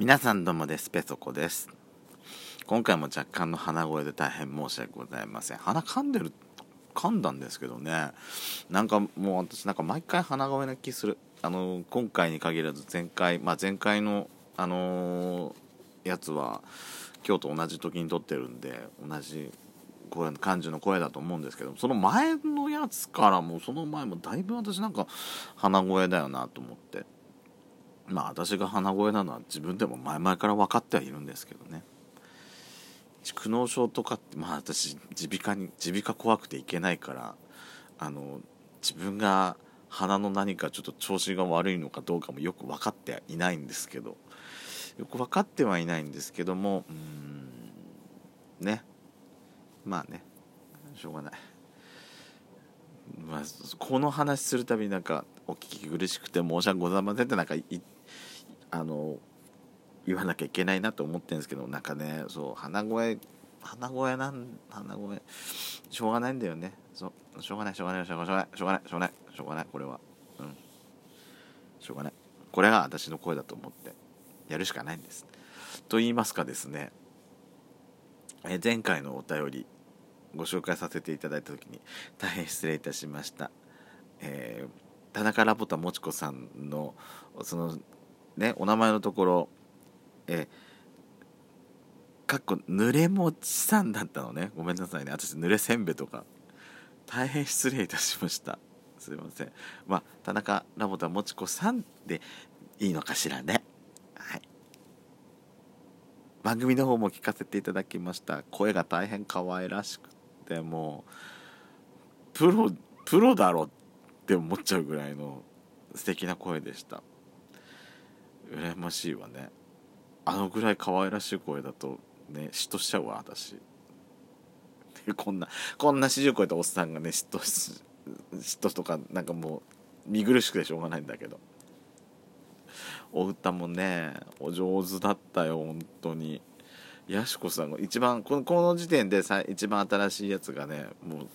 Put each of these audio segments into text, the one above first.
皆さんどうもです。ペソコです。今回も若干の鼻声で大変申し訳ございません。鼻噛んでる噛んだんですけどね。なんかもう私なんか毎回鼻声な気する。あの今回に限らず前回まあ前回のあのー、やつは今日と同じ時に撮ってるんで同じ声感じの声だと思うんですけどその前のやつからもその前もだいぶ私なんか鼻声だよなと思って。まあ私が鼻声なのは自分でも前々から分かってはいるんですけどね。蓄膿症とかってまあ私耳鼻科に耳鼻科怖くていけないからあの自分が鼻の何かちょっと調子が悪いのかどうかもよく分かってはいないんですけどよく分かってはいないんですけどもうんね。まあね。しょうがない。まあ、この話するたびになんかお聞き苦しくて申し訳ございませんってなんかあの言わなきゃいけないなと思ってるんですけどなんかねそう鼻声鼻声なん鼻声しょうがないんだよね。そうしょうがないしょうがないしょうがないしょうがないしょうがないしょうがないこれは。うん。しょうがない。これが私の声だと思ってやるしかないんです。と言いますかですねえ前回のお便りご紹介させていただいた時に大変失礼いたしました、えー、田中ラボタもちこさんのそのねお名前のところえかっこ濡れもちさんだったのね。ごめんなさいね。私濡れせんべとか大変失礼いたしました。すいません。まあ田中ラボタもちこさんでいいのかしらね。はい。番組の方も聞かせていただきました。声が大変可愛らしくてもうプロプロだろって思っちゃうぐらいの素敵な声でした。羨ましいわね。あのぐらい可愛らしい声だとね嫉妬しちゃうわ私。こんなこんな40超えたおっさんがね嫉妬嫉妬とかなんかもう見苦しくてしょうがないんだけど。お歌もねお上手だったよ本当に。やしこさんが一番このこの時点でさ一番新しいやつがねもう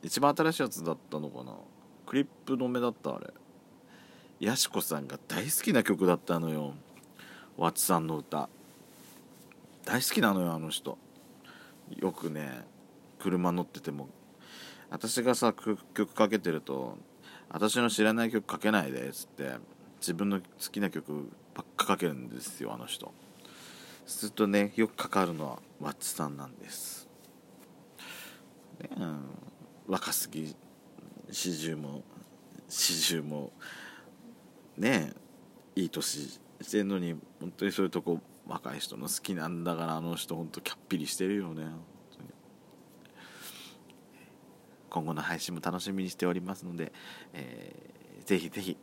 一番新しいやつだったのかな。クリップ止めだったあれ。やしこさんが大好きな曲だったのよ。わちさんの歌。大好きなのよあの人。よくね車乗ってても。私がさ曲かけてると「私の知らない曲かけないで」っつって自分の好きな曲ばっかかけるんですよあの人。するとねよくかかるのはワッチさんなんです、ね、若すぎ四十も四十もねいい年してんのに本当にそういうとこ若い人の好きなんだからあの人本当キャッピリしてるよね今後の配信も楽しみにしておりますので、えー、ぜひぜひ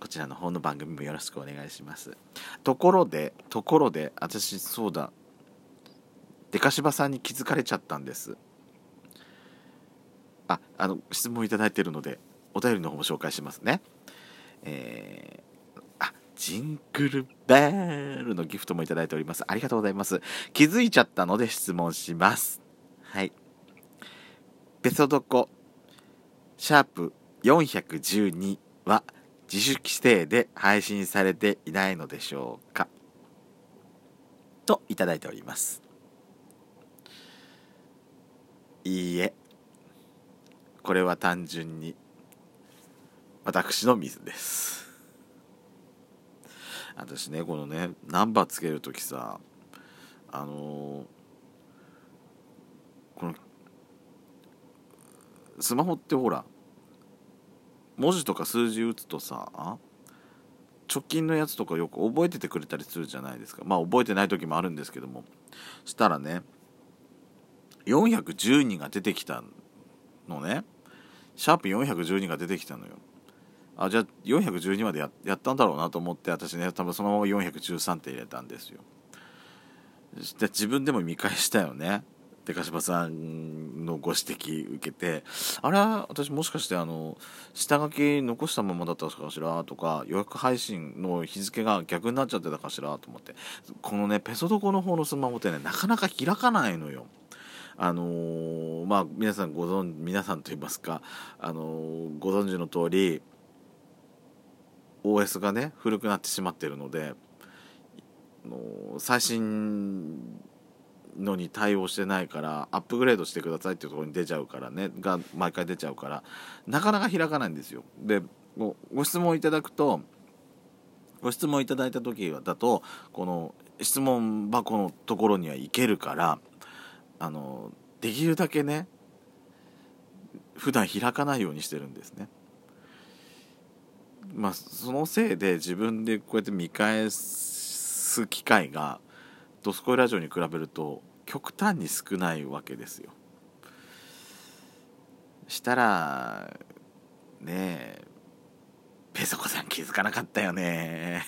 こちらの方の番組もよろしくお願いします。ところでところで私そうだデカシバさんに気づかれちゃったんです。ああの質問いただいてるのでお便りの方も紹介しますね。えー、あジングルベールのギフトもいただいております。ありがとうございます。気づいちゃったので質問します。はい。ペソドコシャープ412は「自主規制で配信されていないのでしょうか。といただいております。いいえ。これは単純に私のミスです私ねこのねナンバーつける時さあのー、このスマホってほら文字とか数字打つとさ直近のやつとかよく覚えててくれたりするじゃないですか。まあ覚えてない時もあるんですけども。したらね412が出てきたのね。シャープ412が出てきたのよ。あじゃあ412までややったんだろうなと思って私ね多分そのまま413って入れたんですよ。で自分でも見返したよね。でかしばさんのご指摘受けて。あれは私もしかしてあの下書き残したままだったかしらとか予約配信の日付が逆になっちゃってたかしらと思って。このねペソドコの方のスマホってねなかなか開かないのよ。あのー、まあ皆さんご存皆さんと言いますか、あのー、ご存知の通り OS がね古くなってしまってるので最新のに対応してないからアップグレードしてくださいっていうところに出ちゃうからねが毎回出ちゃうからなかなか開かないんですよ。でごご質問いただくとご質問いただいた時だとこの質問箱のところには行けるからあのできるだけね普段開かないようにしてるんですね。まあそのせいで自分でこうやって見返す機会が「ドスコイラジオ」に比べると極端に少ないわけですよ。したらねえペソコさん気づかなかったよね。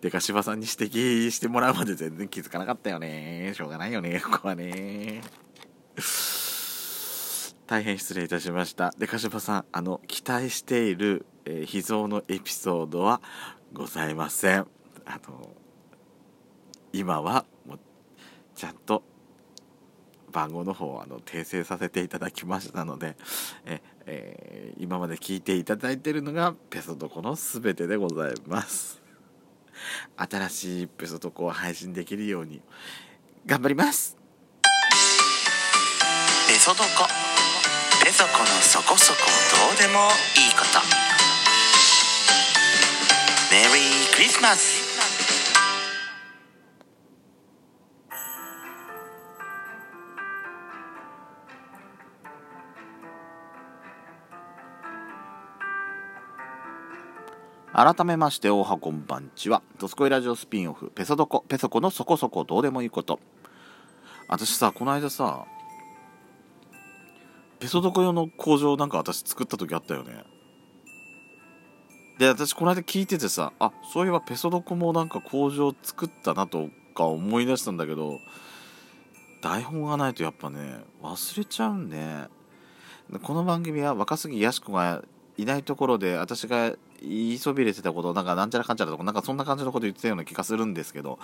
でかしばさんに指摘してもらうまで全然気づかなかったよね。しょうがないよねここはね。大変失礼いたしました。でかしばさんあの期待している、えー、秘蔵のエピソードはございませんあの今はもうちゃんと番号の方をあの訂正させていただきましたので え、えー、今まで聞いていただいてるのがペソドコの全てでございます。新しいペソドコを配信できるように頑張ります。ペソドコ。ペソコのそこそこどうでもいいこと。メリークリスマス改めましておはこんばんちは。ドスコイラジオスピンオフペソドコペソコのそこそこどうでもいいこと。私さこの間さペソドコ用の工場なんか私作った時あったよね。で私この間聞いててさあそういえばペソドコもなんか工場作ったなとか思い出したんだけど台本がないとやっぱね忘れちゃうんね。この番組は若杉やしこがいないところで私が言いそびれてたことなんかなんちゃらかんちゃらとかなんかそんな感じのこと言ってたような気がするんですけど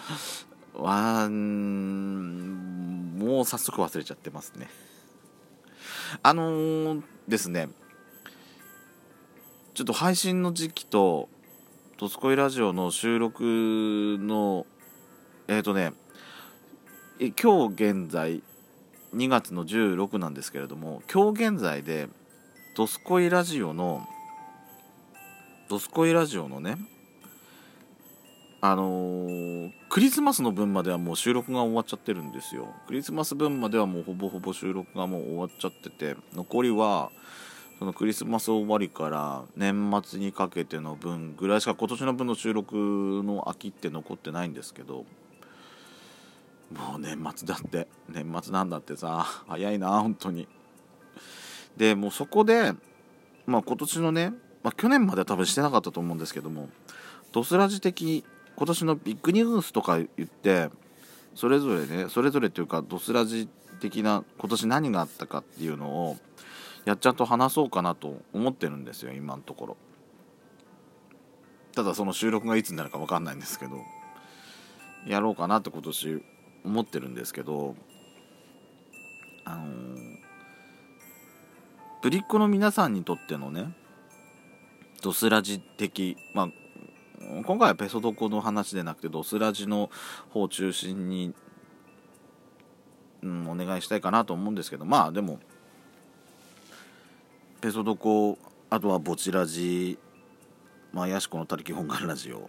わんもう早速忘れちゃってますね。あのー、ですねちょっと配信の時期と「とつこいラジオ」の収録のえっ、ー、とね今日現在2月の16なんですけれども今日現在で「ドスコイラジオ」の「ドスコイラジオのねあのー、クリスマスの分まではもう収録が終わっちゃってるんですよ。クリスマス分まではもうほぼほぼ収録がもう終わっちゃってて残りはそのクリスマス終わりから年末にかけての分ぐらいしか今年の分の収録の空きって残ってないんですけどもう年末だって年末なんだってさ早いな本当に。でもうそこでまあ今年のねまあ、去年までは多分してなかったと思うんですけどもドスラジ的今年のビッグニュースとか言ってそれぞれねそれぞれっていうかドスラジ的な今年何があったかっていうのをやっちゃんと話そうかなと思ってるんですよ今のところ。ただその収録がいつになるか分かんないんですけどやろうかなって今年思ってるんですけどあのー、ぶりっ子の皆さんにとってのねドスラジ的、まあ、今回はペソドコの話でなくてドスラジの方を中心に、うん、お願いしたいかなと思うんですけどまあでもペソドコあとはボチラジまあヤシコの他力本願ラジオ。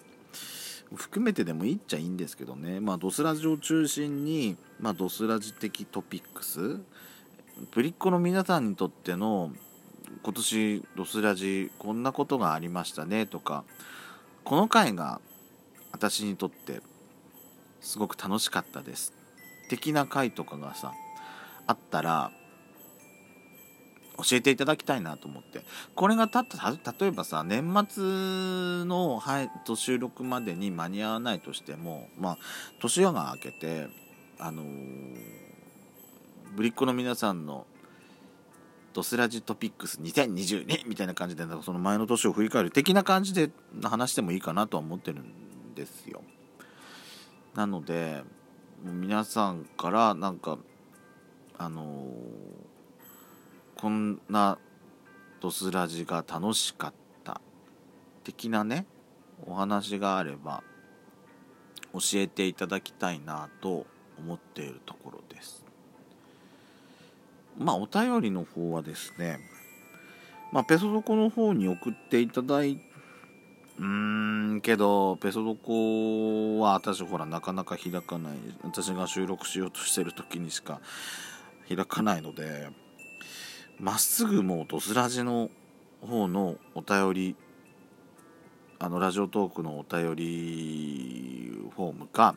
含めてでもいいっちゃいいんですけどね。まあドスラジを中心に、まあ、ドスラジ的トピックス。プリッコの皆さんにとっての今年ロスラジこんなことがありましたねとかこの回が私にとってすごく楽しかったです。的な回とかがさあったら教えていただきたいなと思って。これがたった例えばさ年末の、はい、と収録までに間に合わないとしてもまあ年が明けてあのー、ぶりっ子の皆さんのドスラジトピックス2022みたいな感じでその前の年を振り返る的な感じで話してもいいかなとは思ってるんですよ。なので皆さんからなんかあのー、こんなドスラジが楽しかった的なねお話があれば教えていただきたいなと思っているところです。まあお便りの方はですねまあペソドコの方に送っていただいうーんけどペソドコは私ほらなかなか開かない。私が収録しようとしてる時にしか開かないのでまっすぐもうドスラジの方のお便りあのラジオトークのお便りフォームか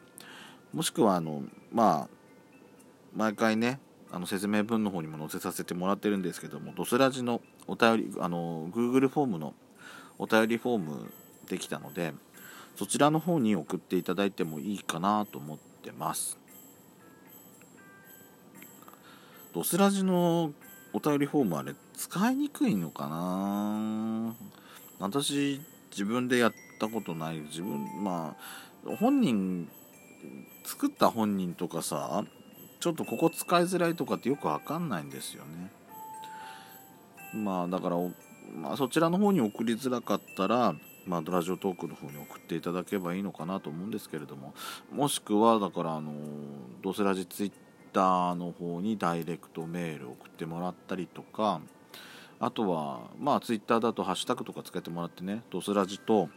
もしくはあのまあ毎回ねあの説明文の方にも載せさせてもらってるんですけどもドスラジのお便りあの Google フォームのお便りフォームできたのでそちらの方に送っていただいてもいいかなと思ってます。ドスラジのお便りフォームあれ使いにくいのかな。私自分でやったことない。自分まあ本人作った本人とかさちょっとここ使いづらいとかってよくわかんないんですよね。まあだから、まあ、そちらの方に送りづらかったらまあ、ラジオトークの方に送っていただければいいのかなと思うんですけれども。もしくはだからあのドスラジツイッターの方にダイレクトメール送ってもらったりとかあとはまあツイッターだとハッシュタグとかつけてもらってねドスラジと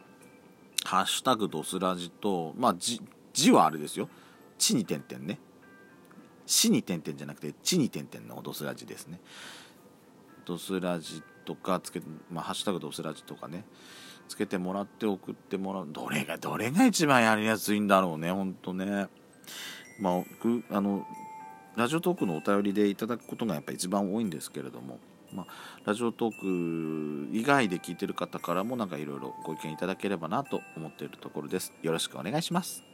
ハッシュタグドスラジとまあ字はあれですよ。地に点々ね。死に点々じゃなくて地に点々のドスラジですね。ドスラジとかつけてまあハッシュタグドスラジとかね。つけてもらって送ってもらう。どれがどれが一番やりやすいんだろうねほんとね。まああのラジオトークのお便りでいただくことがやっぱ一番多いんですけれども、まあ、ラジオトーク以外で聞いてる方からもなんかいろいろご意見いただければなと思っているところです。よろしくお願いします。